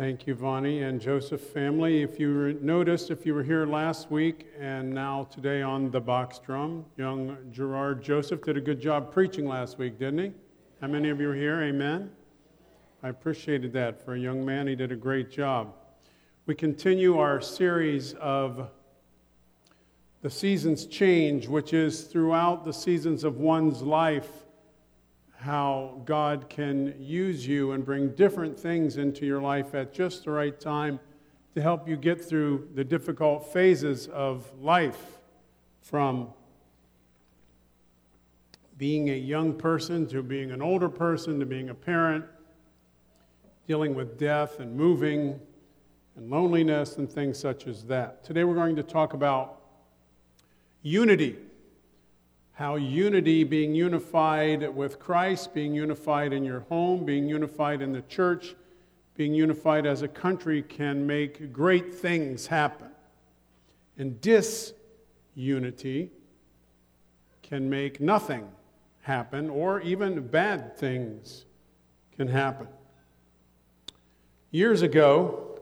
Thank you, Vonnie and Joseph family. If you noticed, if you were here last week and now today on the box drum, young Gerard Joseph did a good job preaching last week, didn't he? How many of you were here? Amen. I appreciated that. For a young man, he did a great job. We continue our series of the seasons change, which is throughout the seasons of one's life how God can use you and bring different things into your life at just the right time to help you get through the difficult phases of life from being a young person to being an older person to being a parent, dealing with death and moving and loneliness and things such as that. Today we're going to talk about unity how unity, being unified with Christ, being unified in your home, being unified in the church, being unified as a country can make great things happen. And disunity can make nothing happen, or even bad things can happen. Years ago,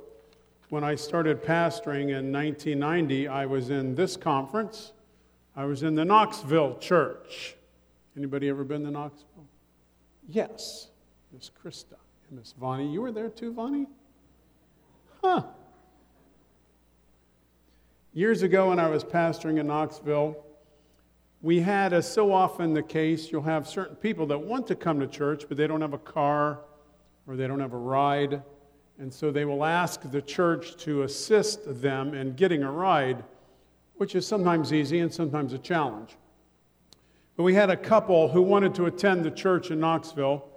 when I started pastoring in 1990, I was in this conference I was in the Knoxville church. Anybody ever been to Knoxville? Yes. Miss Krista and Miss Vonnie. You were there too, Vonnie? Huh. Years ago, when I was pastoring in Knoxville, we had, as so often the case, you'll have certain people that want to come to church, but they don't have a car or they don't have a ride. And so they will ask the church to assist them in getting a ride which is sometimes easy and sometimes a challenge. But we had a couple who wanted to attend the church in Knoxville,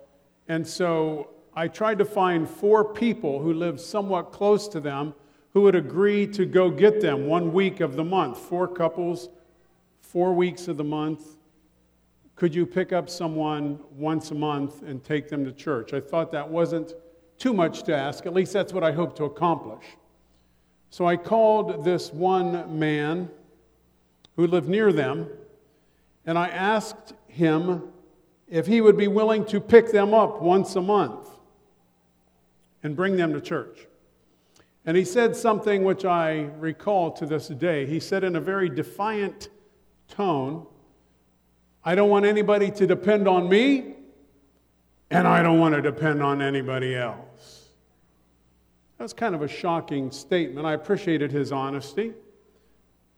and so I tried to find four people who lived somewhat close to them who would agree to go get them one week of the month. Four couples, four weeks of the month. Could you pick up someone once a month and take them to church? I thought that wasn't too much to ask. At least that's what I hope to accomplish. So I called this one man who lived near them, and I asked him if he would be willing to pick them up once a month and bring them to church. And he said something which I recall to this day. He said in a very defiant tone, I don't want anybody to depend on me, and I don't want to depend on anybody else. That's kind of a shocking statement. I appreciated his honesty.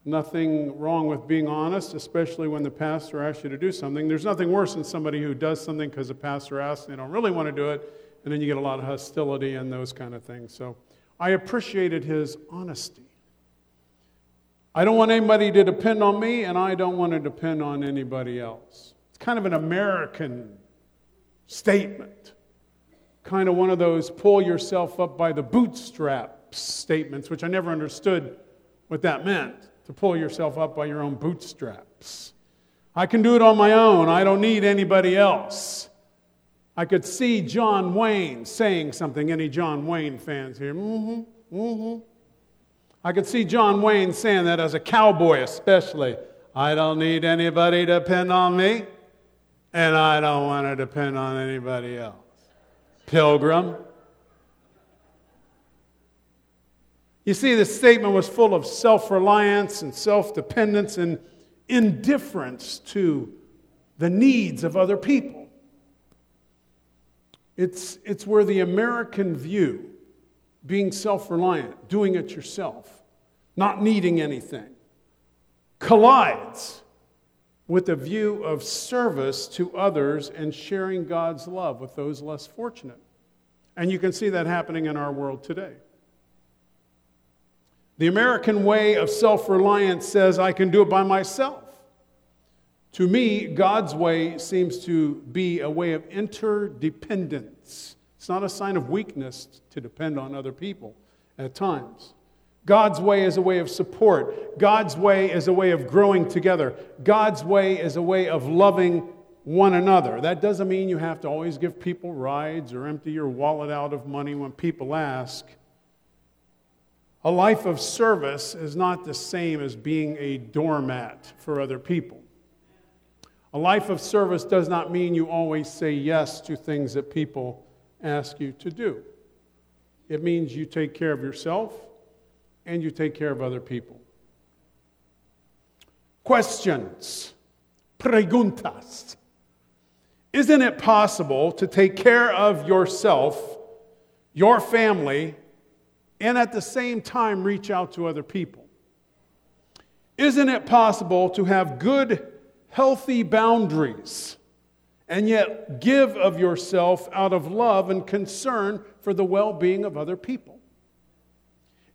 Nothing wrong with being honest, especially when the pastor asks you to do something. There's nothing worse than somebody who does something because the pastor asks, and they don't really want to do it, and then you get a lot of hostility and those kind of things. So I appreciated his honesty. I don't want anybody to depend on me, and I don't want to depend on anybody else. It's kind of an American statement kind of one of those pull yourself up by the bootstraps statements, which I never understood what that meant to pull yourself up by your own bootstraps. I can do it on my own, I don't need anybody else. I could see John Wayne saying something. Any John Wayne fans here? Mm-hmm, mm-hmm. I could see John Wayne saying that as a cowboy, especially. I don't need anybody to depend on me, and I don't want to depend on anybody else pilgrim. You see, this statement was full of self reliance and self dependence and indifference to the needs of other people. It's, it's where the American view, being self reliant, doing it yourself, not needing anything, collides with a view of service to others and sharing God's love with those less fortunate. And you can see that happening in our world today. The American way of self reliance says, I can do it by myself. To me, God's way seems to be a way of interdependence. It's not a sign of weakness to depend on other people at times. God's way is a way of support. God's way is a way of growing together. God's way is a way of loving one another. That doesn't mean you have to always give people rides or empty your wallet out of money when people ask. A life of service is not the same as being a doormat for other people. A life of service does not mean you always say yes to things that people ask you to do. it means you take care of yourself and you take care of other people. Questions. Preguntas. Isn't it possible to take care of yourself, your family, and at the same time reach out to other people? Isn't it possible to have good, healthy boundaries and yet give of yourself out of love and concern for the well being of other people?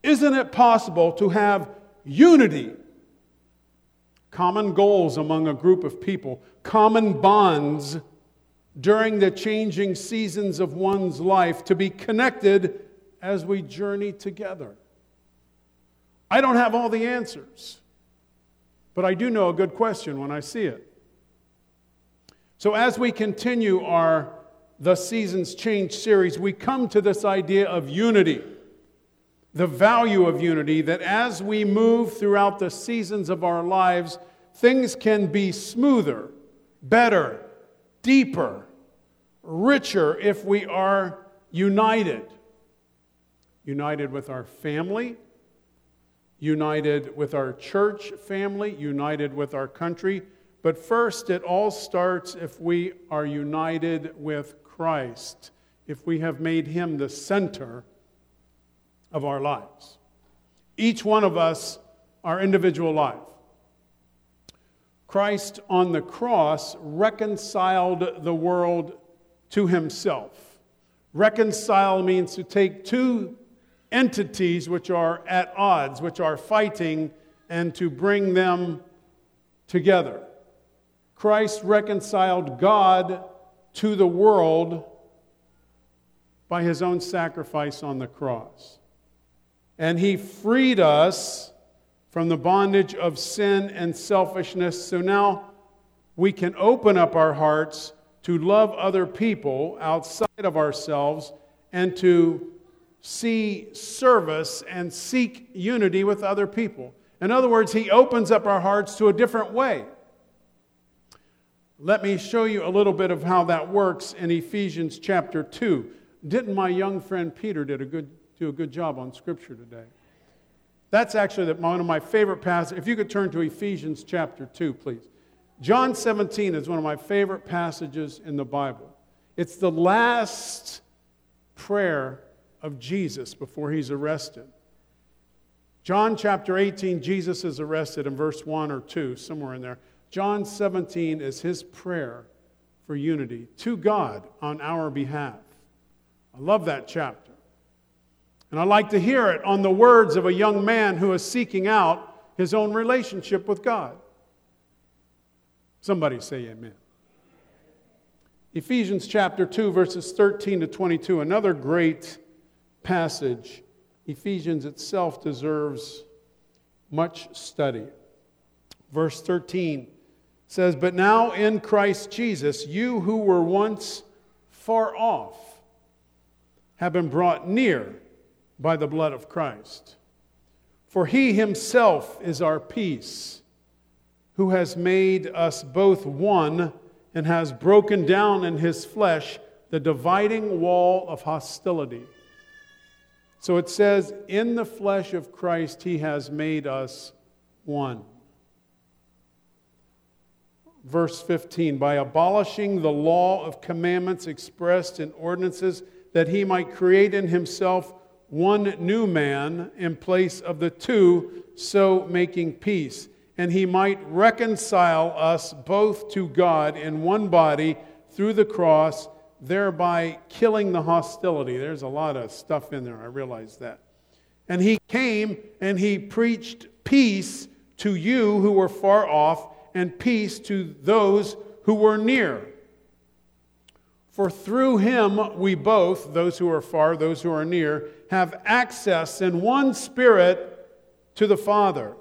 Isn't it possible to have unity, common goals among a group of people, common bonds during the changing seasons of one's life, to be connected as we journey together? I don't have all the answers, but I do know a good question when I see it. So, as we continue our The Seasons Change series, we come to this idea of unity the value of unity, that as we move throughout the seasons of our lives, things can be smoother, better, deeper, richer if we are united. United with our family, united with our church family, united with our country. But first, it all starts if we are united with Christ, if we have made Him the center of our lives. Each one of us, our individual life. Christ on the cross reconciled the world to himself. Reconcile means to take two entities which are at odds, which are fighting, and to bring them together. Christ reconciled God to the world by his own sacrifice on the cross and he freed us from the bondage of sin and selfishness. So now we can open up our hearts to love other people outside of ourselves and to see service and seek unity with other people. In other words, he opens up our hearts to a different way. Let me show you a little bit of how that works in Ephesians chapter 2. Didn't my young friend Peter did a good do a good job on Scripture today. That's actually one of my favorite passages. If you could turn to Ephesians chapter 2, please. John 17 is one of my favorite passages in the Bible. It's the last prayer of Jesus before he's arrested. John chapter 18, Jesus is arrested in verse 1 or 2, somewhere in there. John 17 is his prayer for unity to God on our behalf. I love that chapter. And I like to hear it on the words of a young man who is seeking out his own relationship with God. Somebody say amen. Ephesians chapter 2, verses 13 to 22, another great passage. Ephesians itself deserves much study. Verse 13 says, But now in Christ Jesus, you who were once far off have been brought near by the blood of Christ. For he himself is our peace, who has made us both one and has broken down in his flesh the dividing wall of hostility. So it says, In the flesh of Christ, he has made us one. Verse 15 By abolishing the law of commandments expressed in ordinances, that he might create in himself one new man in place of the two, so making peace. And he might reconcile us both to God in one body through the cross, thereby killing the hostility. There's a lot of stuff in there, I realize that. And he came and he preached peace to you who were far off, and peace to those who were near. For through him we both, those who are far, those who are near, have access in one spirit to the Father.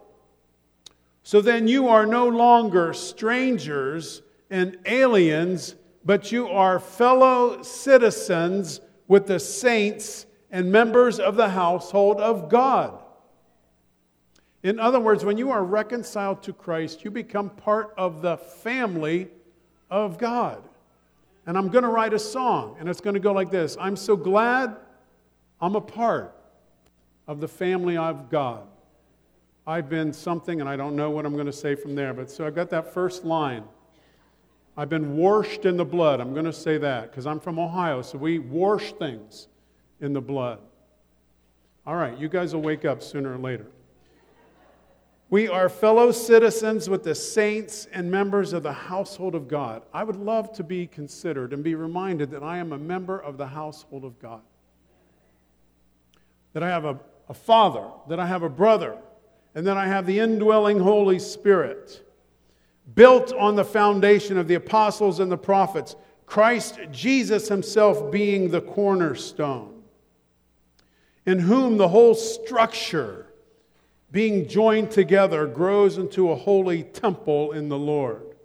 So then you are no longer strangers and aliens, but you are fellow citizens with the saints and members of the household of God. In other words, when you are reconciled to Christ, you become part of the family of God and I'm going to write a song, and it's going to go like this I'm so glad I'm a part of the family of God. I've been something, and I don't know what I'm going to say from there, but so I've got that first line. I've been washed in the blood. I'm going to say that because I'm from Ohio, so we wash things in the blood. All right, you guys will wake up sooner or later. We are fellow citizens with the saints and members of the household of God. I would love to be considered and be reminded that I am a member of the household of God. That I have a, a father, that I have a brother, and then I have the indwelling Holy Spirit, built on the foundation of the apostles and the prophets, Christ Jesus himself being the cornerstone, in whom the whole structure being joined together, grows into a holy temple in the Lord.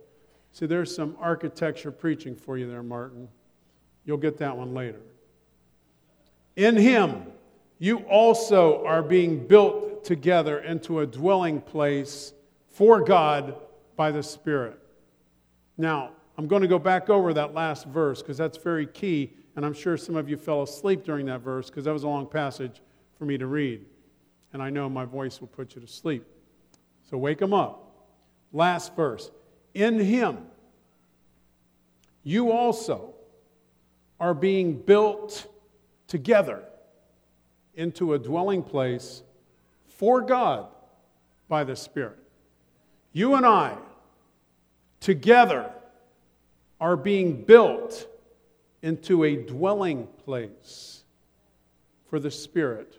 See, there's some architecture preaching for you there, Martin. You'll get that one later. In Him, you also are being built together into a dwelling place for God by the Spirit. Now, I'm going to go back over that last verse because that's very key, and I'm sure some of you fell asleep during that verse because that was a long passage for me to read and I know my voice will put you to sleep. So wake them up. Last verse. In him, you also are being built together into a dwelling place for God by the Spirit. You and I, together, are being built into a dwelling place for the Spirit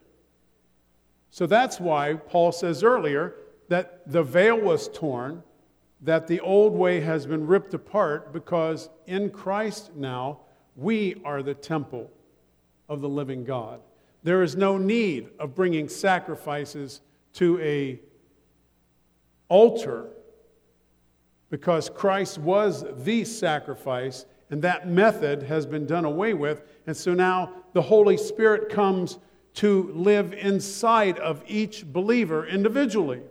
so that's why Paul says earlier that the veil was torn, that the old way has been ripped apart, because in Christ now we are the temple of the living God. There is no need of bringing sacrifices to a altar because Christ was the sacrifice and that method has been done away with and so now the Holy Spirit comes to live inside of each believer individually.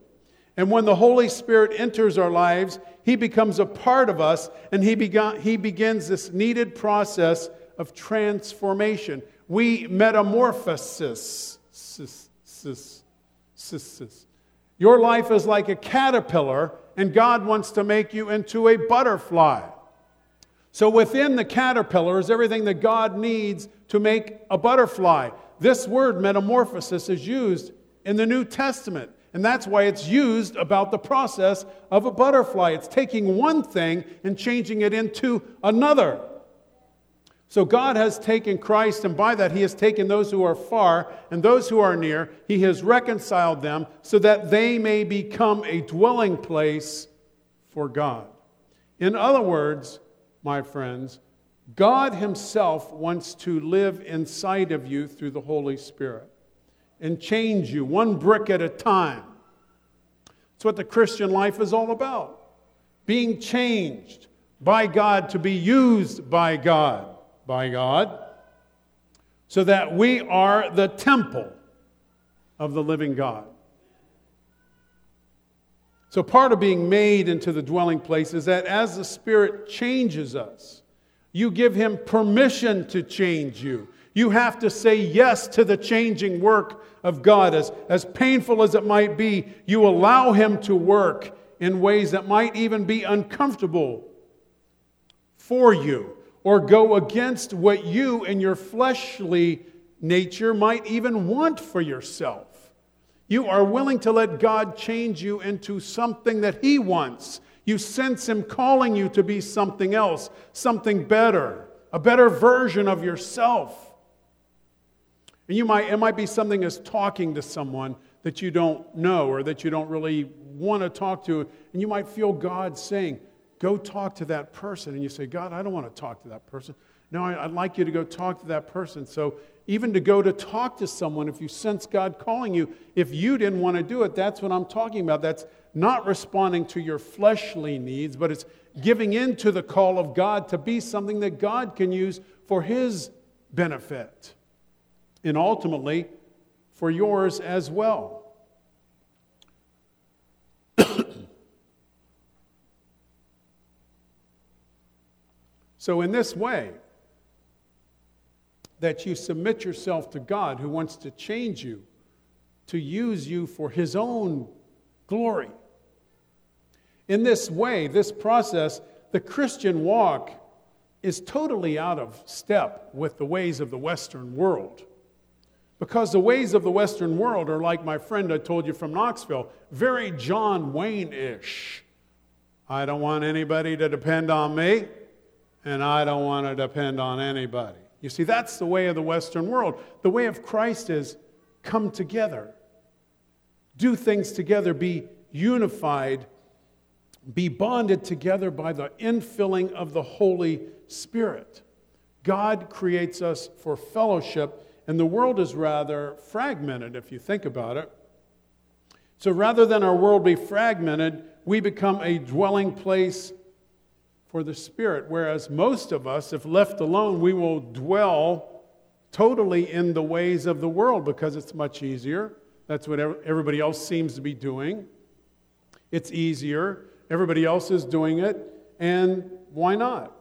And when the Holy Spirit enters our lives, he becomes a part of us and he, began, he begins this needed process of transformation. We metamorphosis. Your life is like a caterpillar, and God wants to make you into a butterfly. So within the caterpillar is everything that God needs to make a butterfly. This word metamorphosis is used in the New Testament. And that's why it's used about the process of a butterfly. It's taking one thing and changing it into another. So God has taken Christ, and by that, He has taken those who are far and those who are near. He has reconciled them so that they may become a dwelling place for God. In other words, my friends, God Himself wants to live inside of you through the Holy Spirit and change you one brick at a time. It's what the Christian life is all about being changed by God to be used by God, by God, so that we are the temple of the living God. So, part of being made into the dwelling place is that as the Spirit changes us, you give him permission to change you. You have to say yes to the changing work of God. As, as painful as it might be, you allow him to work in ways that might even be uncomfortable for you or go against what you and your fleshly nature might even want for yourself. You are willing to let God change you into something that He wants you sense Him calling you to be something else, something better, a better version of yourself. And you might, it might be something as talking to someone that you don't know or that you don't really want to talk to. And you might feel God saying, Go talk to that person. And you say, God, I don't want to talk to that person. No, I'd like you to go talk to that person. So, even to go to talk to someone, if you sense God calling you, if you didn't want to do it, that's what I'm talking about. That's not responding to your fleshly needs, but it's giving in to the call of God to be something that God can use for His benefit and ultimately for yours as well. So, in this way, that you submit yourself to God who wants to change you, to use you for his own glory. In this way, this process, the Christian walk is totally out of step with the ways of the Western world. Because the ways of the Western world are like my friend I told you from Knoxville, very John Wayne ish. I don't want anybody to depend on me, and I don't want to depend on anybody. You see, that's the way of the Western world. The way of Christ is come together, do things together, be unified, be bonded together by the infilling of the Holy Spirit. God creates us for fellowship and the world is rather fragmented if you think about it. So rather than our world be fragmented, we become a dwelling place for the Spirit. Whereas most of us, if left alone, we will dwell totally in the ways of the world because it's much easier. That's what everybody else seems to be doing. It's easier. Everybody else is doing it. And why not?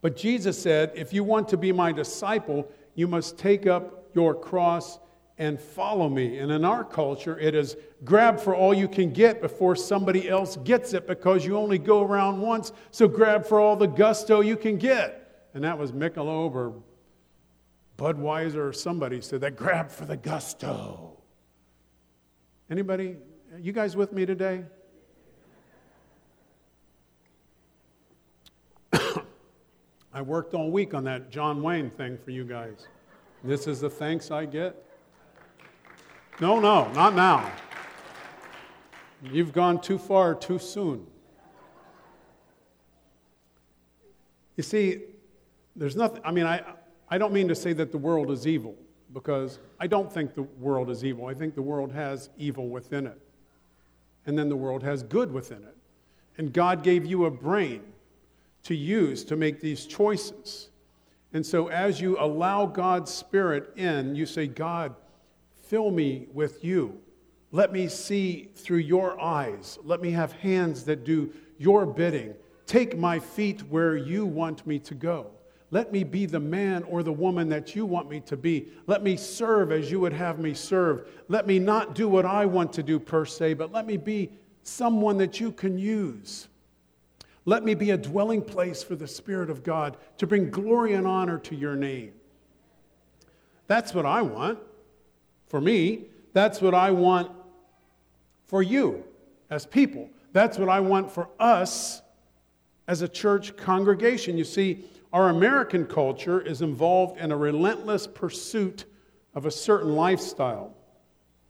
But Jesus said, if you want to be my disciple, you must take up your cross and follow me. And in our culture, it is grab for all you can get before somebody else gets it because you only go around once, so grab for all the gusto you can get. And that was Michelob or Budweiser or somebody said that grab for the gusto. Anybody, you guys with me today? I worked all week on that John Wayne thing for you guys. This is the thanks I get? No, no, not now. You've gone too far too soon. You see, there's nothing, I mean, I, I don't mean to say that the world is evil, because I don't think the world is evil. I think the world has evil within it. And then the world has good within it. And God gave you a brain to use to make these choices. And so, as you allow God's Spirit in, you say, God, fill me with you. Let me see through your eyes. Let me have hands that do your bidding. Take my feet where you want me to go. Let me be the man or the woman that you want me to be. Let me serve as you would have me serve. Let me not do what I want to do per se, but let me be someone that you can use. Let me be a dwelling place for the Spirit of God to bring glory and honor to your name. That's what I want for me. That's what I want for you as people. That's what I want for us as a church congregation. You see, our American culture is involved in a relentless pursuit of a certain lifestyle.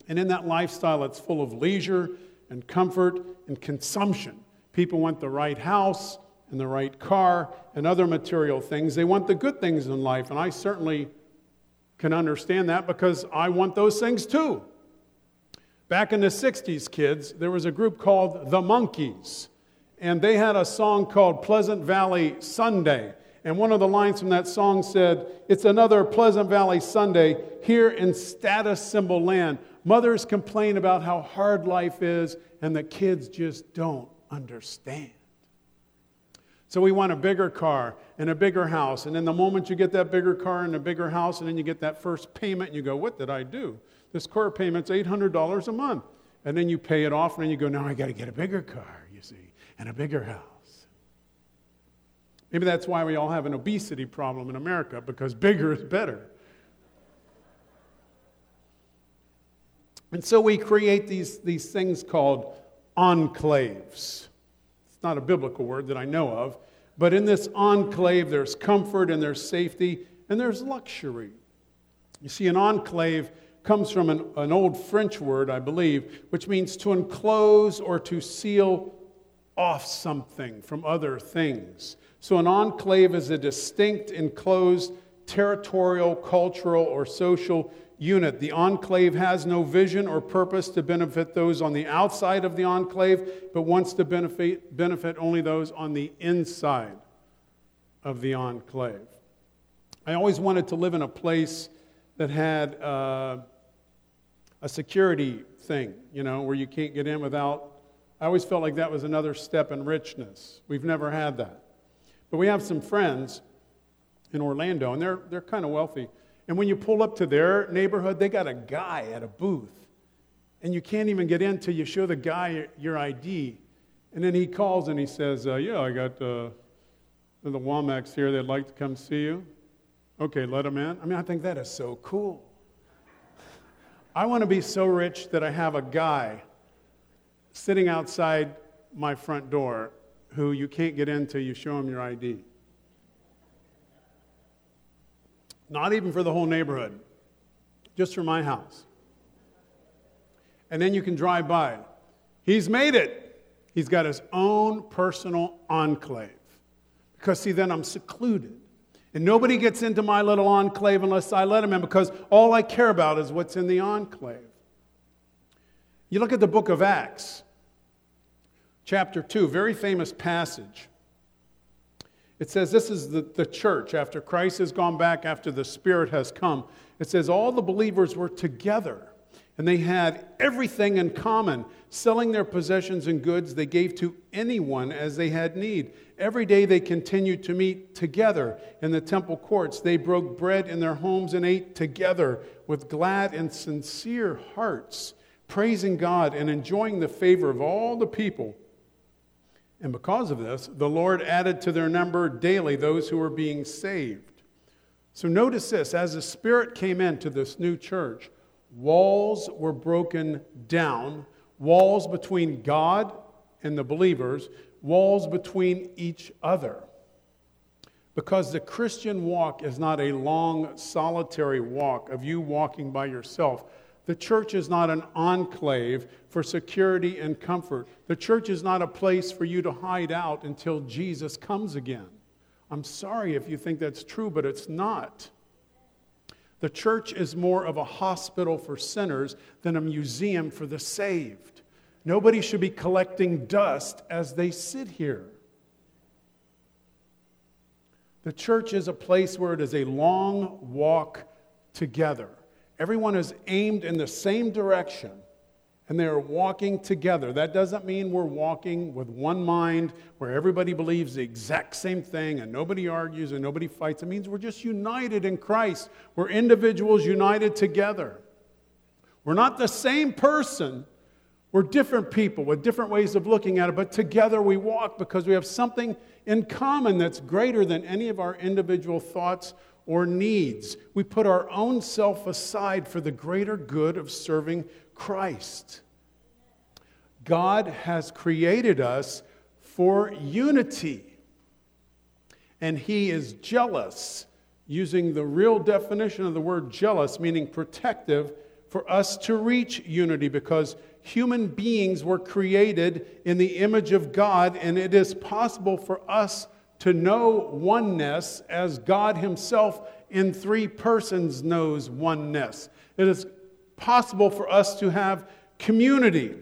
And in that lifestyle, it's full of leisure and comfort and consumption. People want the right house and the right car and other material things. They want the good things in life, and I certainly can understand that because I want those things too. Back in the 60s, kids, there was a group called The Monkees, and they had a song called Pleasant Valley Sunday. And one of the lines from that song said, It's another Pleasant Valley Sunday here in status symbol land. Mothers complain about how hard life is, and the kids just don't understand. So we want a bigger car and a bigger house. And then the moment you get that bigger car and a bigger house, and then you get that first payment, and you go, What did I do? This car payment's $800 a month. And then you pay it off, and then you go, Now I got to get a bigger car, you see, and a bigger house. Maybe that's why we all have an obesity problem in America, because bigger is better. And so we create these, these things called enclaves. Not a biblical word that I know of, but in this enclave, there's comfort and there's safety and there's luxury. You see, an enclave comes from an, an old French word, I believe, which means to enclose or to seal off something from other things. So, an enclave is a distinct, enclosed territorial, cultural, or social unit. The enclave has no vision or purpose to benefit those on the outside of the enclave, but wants to benefit, benefit only those on the inside of the enclave. I always wanted to live in a place that had uh, a security thing, you know, where you can't get in without. I always felt like that was another step in richness. We've never had that. But we have some friends in Orlando, and they're, they're kind of wealthy. And when you pull up to their neighborhood, they got a guy at a booth. And you can't even get in till you show the guy your ID. And then he calls and he says, uh, Yeah, I got uh, the Wamacks here. They'd like to come see you. Okay, let them in. I mean, I think that is so cool. I want to be so rich that I have a guy sitting outside my front door who you can't get in until you show him your ID. Not even for the whole neighborhood, just for my house. And then you can drive by. He's made it. He's got his own personal enclave. Because, see, then I'm secluded. And nobody gets into my little enclave unless I let them in because all I care about is what's in the enclave. You look at the book of Acts, chapter 2, very famous passage. It says this is the, the church after Christ has gone back, after the Spirit has come. It says all the believers were together and they had everything in common. Selling their possessions and goods, they gave to anyone as they had need. Every day they continued to meet together in the temple courts. They broke bread in their homes and ate together with glad and sincere hearts, praising God and enjoying the favor of all the people. And because of this, the Lord added to their number daily those who were being saved. So notice this as the Spirit came into this new church, walls were broken down, walls between God and the believers, walls between each other. Because the Christian walk is not a long, solitary walk of you walking by yourself. The church is not an enclave for security and comfort. The church is not a place for you to hide out until Jesus comes again. I'm sorry if you think that's true, but it's not. The church is more of a hospital for sinners than a museum for the saved. Nobody should be collecting dust as they sit here. The church is a place where it is a long walk together. Everyone is aimed in the same direction and they are walking together. That doesn't mean we're walking with one mind where everybody believes the exact same thing and nobody argues and nobody fights. It means we're just united in Christ. We're individuals united together. We're not the same person. We're different people with different ways of looking at it, but together we walk because we have something in common that's greater than any of our individual thoughts or needs. We put our own self aside for the greater good of serving Christ. God has created us for unity. And He is jealous, using the real definition of the word jealous, meaning protective, for us to reach unity because human beings were created in the image of God, and it is possible for us to know oneness as God Himself in three persons knows oneness. It is possible for us to have community.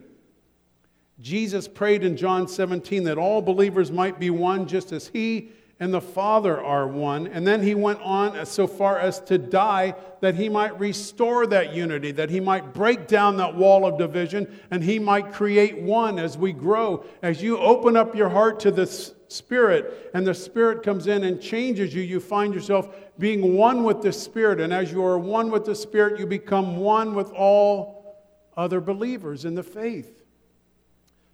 Jesus prayed in John 17 that all believers might be one, just as he and the Father are one. And then he went on so far as to die that he might restore that unity, that he might break down that wall of division, and he might create one as we grow. As you open up your heart to the Spirit, and the Spirit comes in and changes you, you find yourself being one with the Spirit. And as you are one with the Spirit, you become one with all other believers in the faith.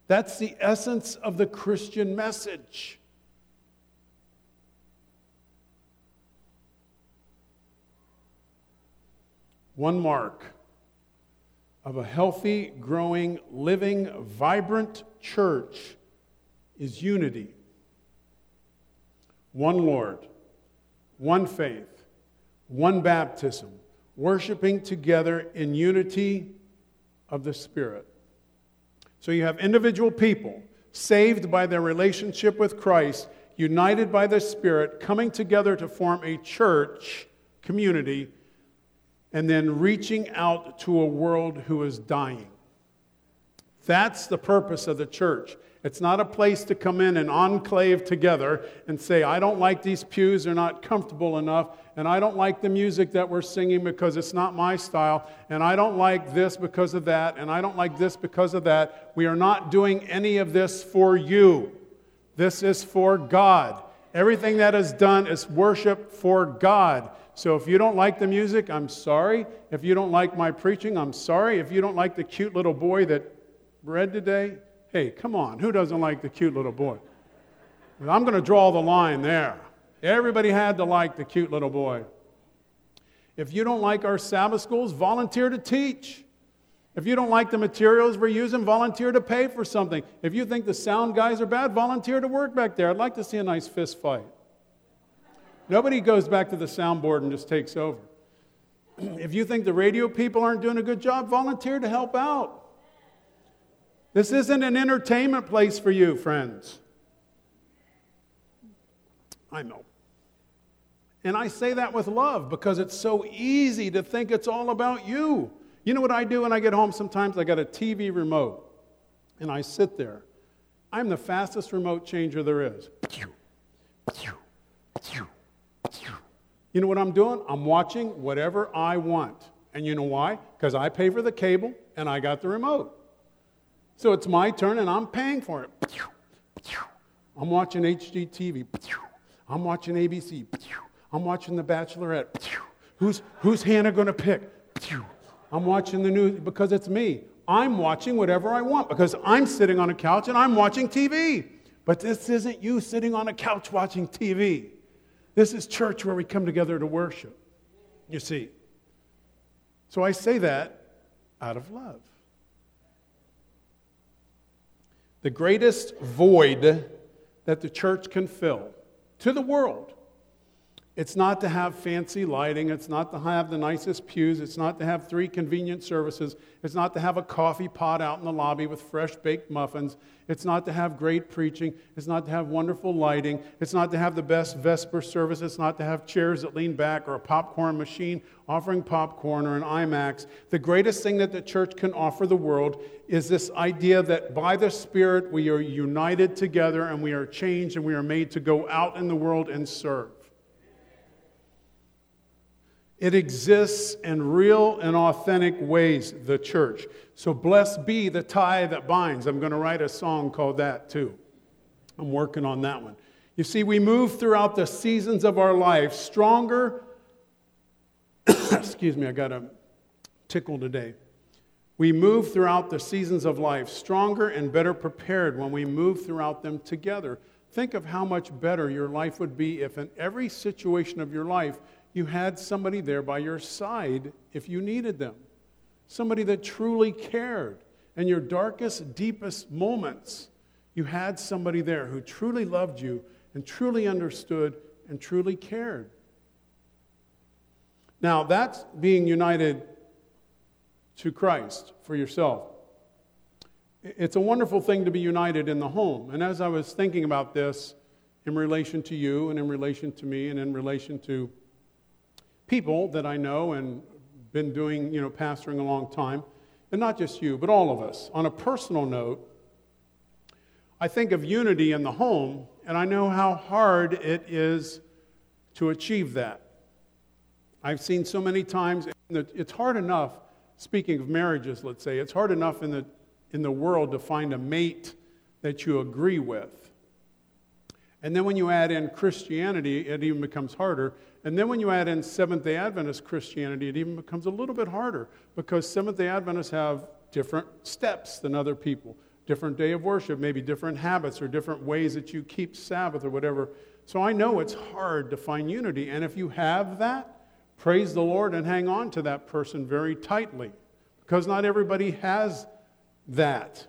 That's the essence of the Christian message. One mark of a healthy, growing, living, vibrant church is unity. One Lord, one faith, one baptism, worshiping together in unity of the Spirit. So you have individual people saved by their relationship with Christ, united by the Spirit, coming together to form a church community and then reaching out to a world who is dying. That's the purpose of the church. It's not a place to come in and enclave together and say, I don't like these pews, they're not comfortable enough, and I don't like the music that we're singing because it's not my style, and I don't like this because of that, and I don't like this because of that. We are not doing any of this for you. This is for God. Everything that is done is worship for God. So if you don't like the music, I'm sorry. If you don't like my preaching, I'm sorry. If you don't like the cute little boy that read today, hey, come on. Who doesn't like the cute little boy? I'm going to draw the line there. Everybody had to like the cute little boy. If you don't like our Sabbath schools, volunteer to teach. If you don't like the materials we're using, volunteer to pay for something. If you think the sound guys are bad, volunteer to work back there. I'd like to see a nice fist fight. Nobody goes back to the soundboard and just takes over. if you think the radio people aren't doing a good job, volunteer to help out. This isn't an entertainment place for you, friends. I know. And I say that with love because it's so easy to think it's all about you. You know what I do when I get home sometimes? I got a TV remote and I sit there. I'm the fastest remote changer there is. You know what I'm doing? I'm watching whatever I want. And you know why? Because I pay for the cable and I got the remote. So it's my turn and I'm paying for it. I'm watching HGTV. I'm watching ABC. I'm watching The Bachelorette. Who's, who's Hannah going to pick? I'm watching the news because it's me. I'm watching whatever I want because I'm sitting on a couch and I'm watching TV. But this isn't you sitting on a couch watching TV. This is church where we come together to worship. You see. So I say that out of love. The greatest void that the church can fill to the world it's not to have fancy lighting. It's not to have the nicest pews. It's not to have three convenient services. It's not to have a coffee pot out in the lobby with fresh baked muffins. It's not to have great preaching. It's not to have wonderful lighting. It's not to have the best Vesper service. It's not to have chairs that lean back or a popcorn machine offering popcorn or an IMAX. The greatest thing that the church can offer the world is this idea that by the Spirit we are united together and we are changed and we are made to go out in the world and serve. It exists in real and authentic ways, the church. So blessed be the tie that binds. I'm going to write a song called that too. I'm working on that one. You see, we move throughout the seasons of our life stronger. Excuse me, I got a tickle today. We move throughout the seasons of life stronger and better prepared when we move throughout them together. Think of how much better your life would be if, in every situation of your life, you had somebody there by your side if you needed them. Somebody that truly cared. In your darkest, deepest moments, you had somebody there who truly loved you and truly understood and truly cared. Now, that's being united to Christ for yourself. It's a wonderful thing to be united in the home. And as I was thinking about this in relation to you and in relation to me and in relation to people that I know and been doing, you know, pastoring a long time, and not just you, but all of us. On a personal note, I think of unity in the home, and I know how hard it is to achieve that. I've seen so many times, it's hard enough, speaking of marriages, let's say, it's hard enough in the, in the world to find a mate that you agree with. And then when you add in Christianity, it even becomes harder and then when you add in Seventh day Adventist Christianity, it even becomes a little bit harder because Seventh day Adventists have different steps than other people, different day of worship, maybe different habits or different ways that you keep Sabbath or whatever. So I know it's hard to find unity. And if you have that, praise the Lord and hang on to that person very tightly because not everybody has that.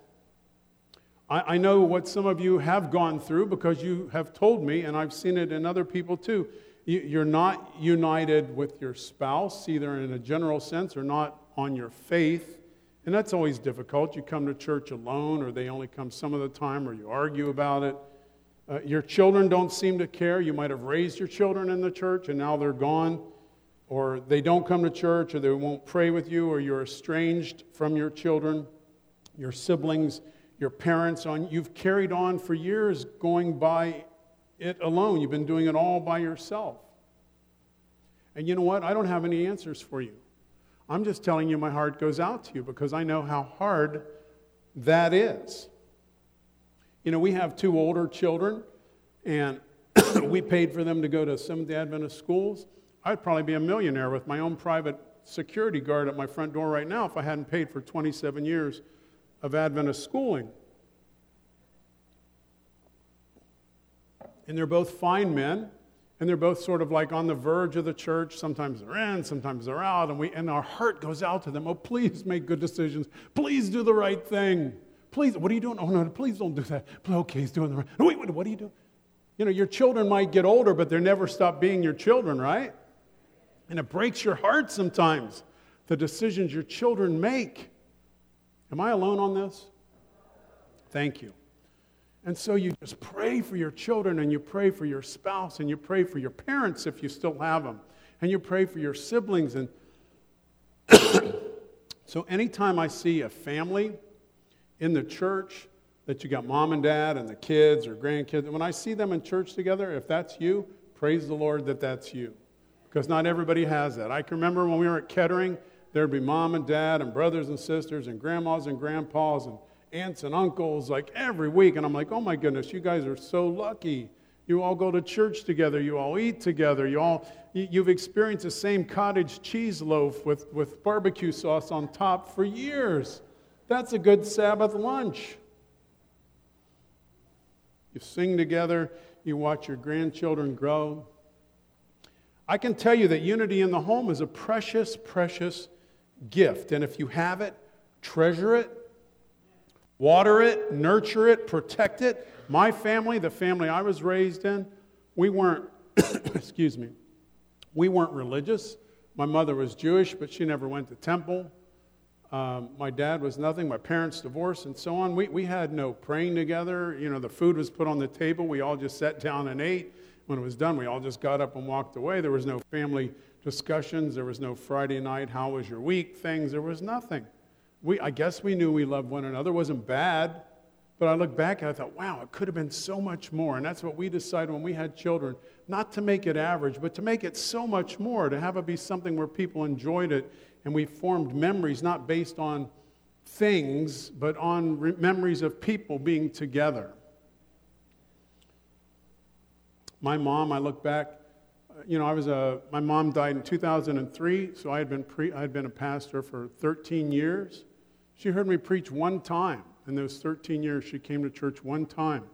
I, I know what some of you have gone through because you have told me, and I've seen it in other people too you're not united with your spouse, either in a general sense or not on your faith. And that's always difficult. You come to church alone, or they only come some of the time, or you argue about it. Uh, your children don't seem to care. You might have raised your children in the church, and now they're gone. Or they don't come to church, or they won't pray with you, or you're estranged from your children, your siblings, your parents. On you've carried on for years, going by it alone. You've been doing it all by yourself. And you know what? I don't have any answers for you. I'm just telling you my heart goes out to you because I know how hard that is. You know, we have two older children, and we paid for them to go to Seventh Adventist schools, I'd probably be a millionaire with my own private security guard at my front door right now if I hadn't paid for 27 years of Adventist schooling. And they're both fine men, and they're both sort of like on the verge of the church. Sometimes they're in, sometimes they're out, and, we, and our heart goes out to them. Oh, please make good decisions. Please do the right thing. Please, what are you doing? Oh, no, please don't do that. Okay, he's doing the right. Wait, wait, what are you doing? You know, your children might get older, but they never stop being your children, right? And it breaks your heart sometimes, the decisions your children make. Am I alone on this? Thank you. And so you just pray for your children and you pray for your spouse and you pray for your parents if you still have them. And you pray for your siblings. And so anytime I see a family in the church that you got mom and dad and the kids or grandkids, when I see them in church together, if that's you, praise the Lord that that's you. Because not everybody has that. I can remember when we were at Kettering, there'd be mom and dad and brothers and sisters and grandmas and grandpas and aunts and uncles like every week. And I'm like, oh my goodness, you guys are so lucky. You all go to church together. You all eat together. You all, you've experienced the same cottage cheese loaf with, with barbecue sauce on top for years. That's a good Sabbath lunch. You sing together. You watch your grandchildren grow. I can tell you that unity in the home is a precious, precious gift. And if you have it, treasure it, Water it, nurture it, protect it. My family, the family I was raised in, we weren't, excuse me, we weren't religious. My mother was Jewish, but she never went to temple. Um, my dad was nothing. My parents divorced and so on. We, we had no praying together. You know, the food was put on the table. We all just sat down and ate. When it was done, we all just got up and walked away. There was no family discussions. There was no Friday night, how was your week things. There was nothing we, I guess we knew we loved one another. It wasn't bad. But I look back and I thought, wow, it could have been so much more. And that's what we decided when we had children, not to make it average, but to make it so much more, to have it be something where people enjoyed it. And we formed memories not based on things, but on re- memories of people being together. My mom, I look back, you know, I was a, my mom died in 2003, so I had been, pre, I had been a pastor for 13 years. She heard me preach one time. In those 13 years, she came to church one time.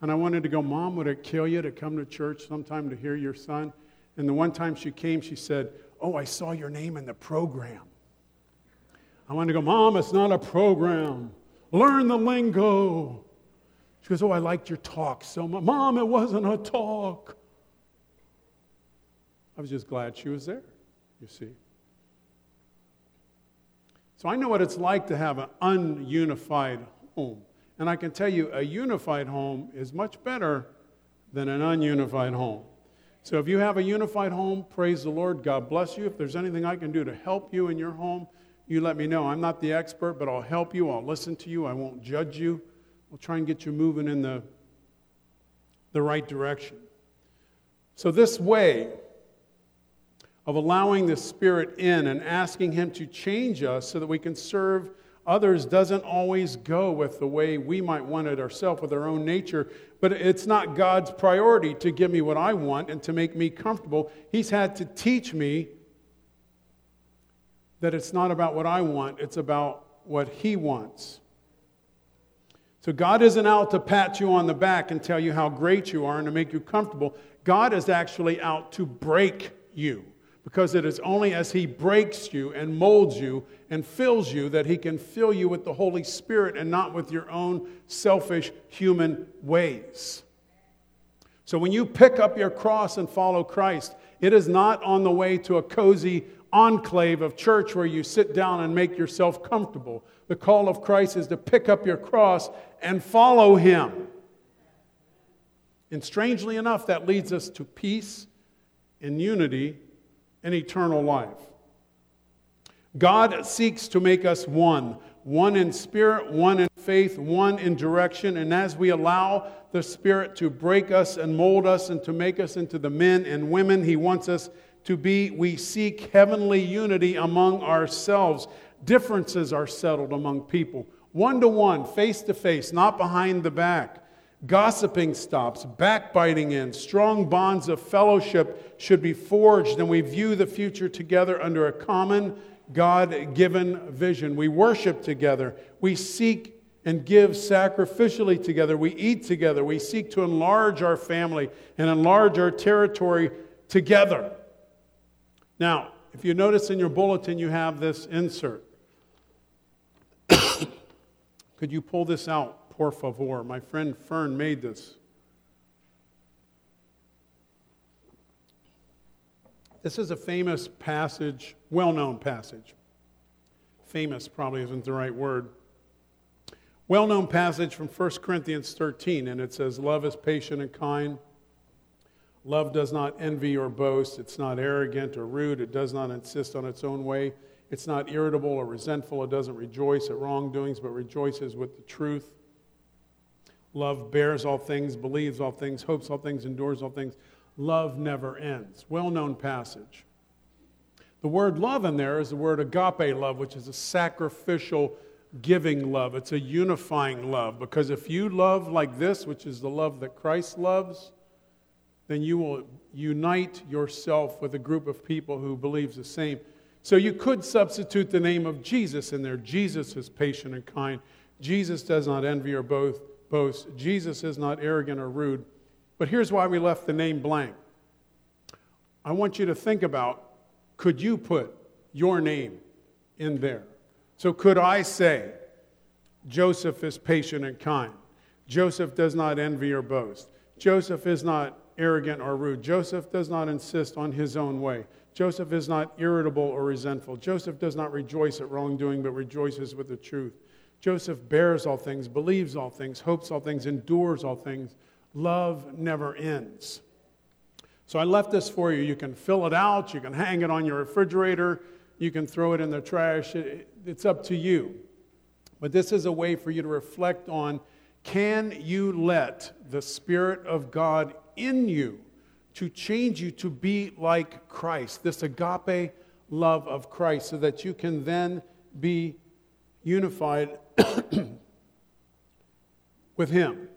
And I wanted to go, Mom, would it kill you to come to church sometime to hear your son? And the one time she came, she said, Oh, I saw your name in the program. I wanted to go, Mom, it's not a program. Learn the lingo. She goes, Oh, I liked your talk so much. Mom, it wasn't a talk. I was just glad she was there, you see. So I know what it's like to have an ununified home. And I can tell you, a unified home is much better than an ununified home. So if you have a unified home, praise the Lord. God bless you. If there's anything I can do to help you in your home, you let me know. I'm not the expert, but I'll help you. I'll listen to you. I won't judge you. We'll try and get you moving in the, the right direction. So, this way, of allowing the Spirit in and asking Him to change us so that we can serve others doesn't always go with the way we might want it ourselves with our own nature. But it's not God's priority to give me what I want and to make me comfortable. He's had to teach me that it's not about what I want, it's about what He wants. So God isn't out to pat you on the back and tell you how great you are and to make you comfortable. God is actually out to break you because it is only as He breaks you and molds you and fills you that He can fill you with the Holy Spirit and not with your own selfish human ways. So when you pick up your cross and follow Christ, it is not on the way to a cozy enclave of church where you sit down and make yourself comfortable. The call of Christ is to pick up your cross and follow Him. And strangely enough, that leads us to peace and unity and eternal life. God seeks to make us one, one in spirit, one in faith, one in direction. And as we allow the Spirit to break us and mold us and to make us into the men and women He wants us to be, we seek heavenly unity among ourselves. Differences are settled among people, one to one, face to face, not behind the back. Gossiping stops, backbiting ends, strong bonds of fellowship should be forged, and we view the future together under a common God given vision. We worship together, we seek and give sacrificially together, we eat together, we seek to enlarge our family and enlarge our territory together. Now, if you notice in your bulletin, you have this insert. Could you pull this out? Por favor. My friend Fern made this. This is a famous passage, well known passage. Famous probably isn't the right word. Well known passage from 1 Corinthians 13, and it says, Love is patient and kind. Love does not envy or boast. It's not arrogant or rude. It does not insist on its own way. It's not irritable or resentful. It doesn't rejoice at wrongdoings, but rejoices with the truth. Love bears all things, believes all things, hopes all things, endures all things. Love never ends. Well known passage. The word love in there is the word agape love, which is a sacrificial giving love. It's a unifying love. Because if you love like this, which is the love that Christ loves, then you will unite yourself with a group of people who believes the same. So you could substitute the name of Jesus in there. Jesus is patient and kind. Jesus does not envy or both boast. Jesus is not arrogant or rude. But here's why we left the name blank. I want you to think about could you put your name in there? So, could I say, Joseph is patient and kind? Joseph does not envy or boast. Joseph is not arrogant or rude. Joseph does not insist on his own way. Joseph is not irritable or resentful. Joseph does not rejoice at wrongdoing, but rejoices with the truth. Joseph bears all things, believes all things, hopes all things, endures all things. Love never ends. So I left this for you. You can fill it out, you can hang it on your refrigerator, you can throw it in the trash. It's up to you. But this is a way for you to reflect on can you let the Spirit of God in you to change you to be like Christ, this agape love of Christ, so that you can then be unified with Him.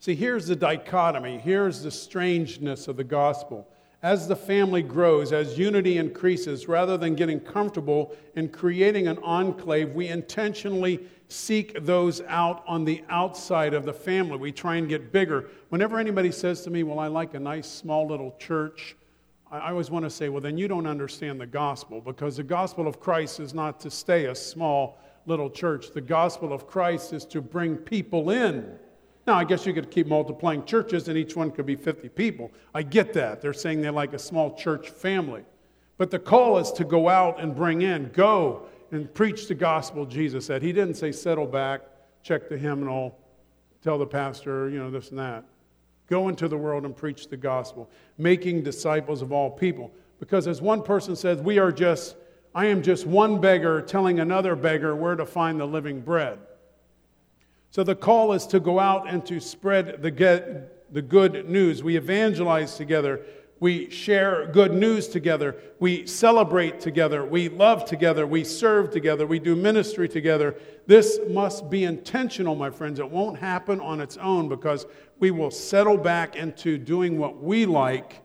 See, here's the dichotomy. Here's the strangeness of the gospel. As the family grows, as unity increases, rather than getting comfortable and creating an enclave, we intentionally seek those out on the outside of the family. We try and get bigger. Whenever anybody says to me, Well, I like a nice small little church, I always want to say, Well, then you don't understand the gospel because the gospel of Christ is not to stay a small little church. The gospel of Christ is to bring people in. Now, I guess you could keep multiplying churches and each one could be 50 people. I get that. They're saying they're like a small church family. But the call is to go out and bring in, go and preach the gospel, Jesus said. He didn't say settle back, check the hymnal, tell the pastor, you know, this and that. Go into the world and preach the gospel, making disciples of all people. Because as one person says, we are just I am just one beggar telling another beggar where to find the living bread. So the call is to go out and to spread the, get, the good news. We evangelize together. We share good news together. We celebrate together. We love together. We serve together. We do ministry together. This must be intentional, my friends. It won't happen on its own because we will settle back into doing what we like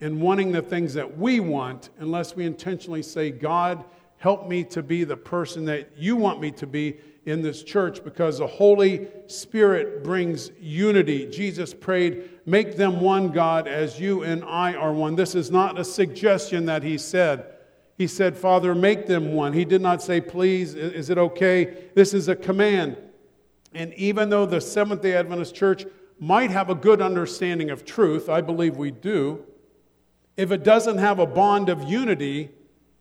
and wanting the things that we want unless we intentionally say, God, help me to be the person that you want me to be in this church because the Holy Spirit brings unity. Jesus prayed, Make them one, God, as you and I are one. This is not a suggestion that he said. He said, Father, make them one. He did not say, Please, is it okay? This is a command. And even though the Seventh day Adventist Church might have a good understanding of truth, I believe we do, if it doesn't have a bond of unity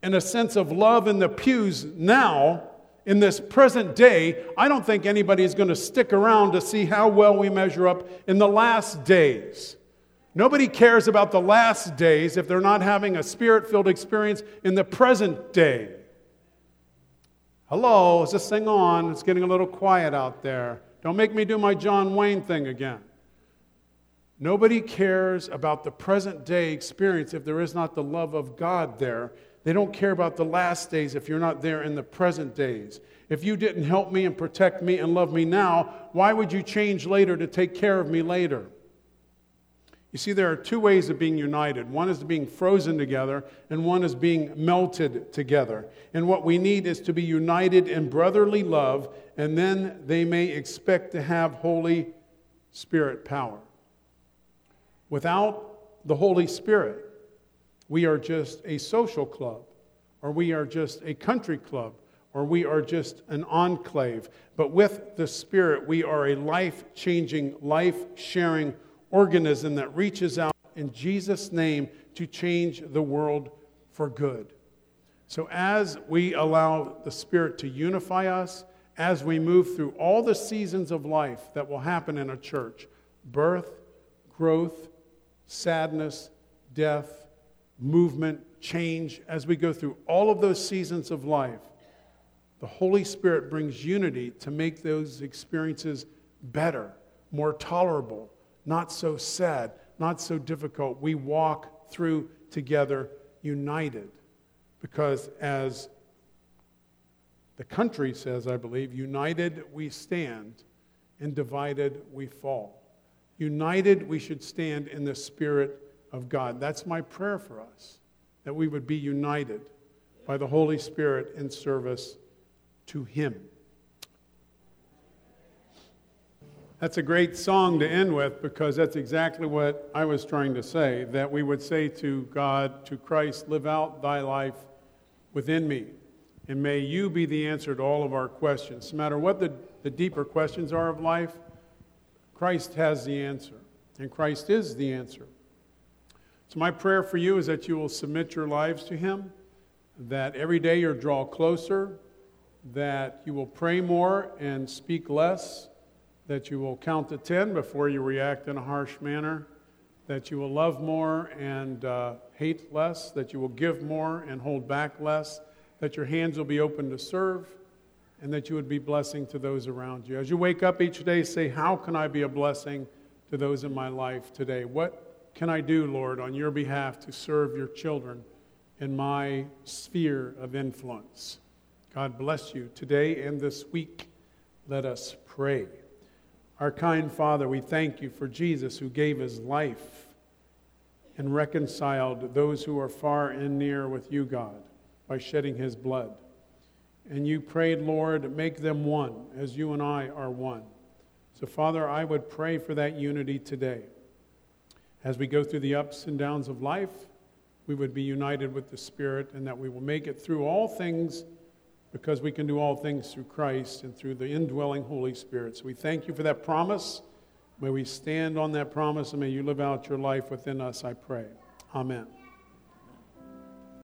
and a sense of love in the pews now, in this present day, I don't think anybody is going to stick around to see how well we measure up in the last days. Nobody cares about the last days if they're not having a spirit filled experience in the present day. Hello, is this thing on? It's getting a little quiet out there. Don't make me do my John Wayne thing again. Nobody cares about the present day experience if there is not the love of God there. They don't care about the last days if you're not there in the present days. If you didn't help me and protect me and love me now, why would you change later to take care of me later? You see, there are two ways of being united. One is being frozen together, and one is being melted together. And what we need is to be united in brotherly love, and then they may expect to have Holy Spirit power. Without the Holy Spirit, we are just a social club, or we are just a country club, or we are just an enclave. But with the Spirit, we are a life changing, life sharing organism that reaches out in Jesus' name to change the world for good. So, as we allow the Spirit to unify us, as we move through all the seasons of life that will happen in a church birth, growth, sadness, death, movement, change as we go through all of those seasons of life. The Holy Spirit brings unity to make those experiences better, more tolerable, not so sad, not so difficult. We walk through together united because, as the country says, I believe, united we stand and divided we fall. United we should stand in the Spirit of God. That's my prayer for us, that we would be united by the Holy Spirit in service to Him. That's a great song to end with because that's exactly what I was trying to say that we would say to God, to Christ, live out thy life within me. And may you be the answer to all of our questions. No matter what the, the deeper questions are of life, Christ has the answer, and Christ is the answer. So, my prayer for you is that you will submit your lives to Him, that every day you'll draw closer, that you will pray more and speak less, that you will count to 10 before you react in a harsh manner, that you will love more and uh, hate less, that you will give more and hold back less, that your hands will be open to serve, and that you would be blessing to those around you. As you wake up each day, say, How can I be a blessing to those in my life today? What can I do, Lord, on your behalf to serve your children in my sphere of influence? God bless you today and this week. Let us pray. Our kind Father, we thank you for Jesus who gave his life and reconciled those who are far and near with you, God, by shedding his blood. And you prayed, Lord, make them one as you and I are one. So, Father, I would pray for that unity today. As we go through the ups and downs of life, we would be united with the Spirit and that we will make it through all things because we can do all things through Christ and through the indwelling Holy Spirit. So we thank you for that promise. May we stand on that promise and may you live out your life within us, I pray. Amen.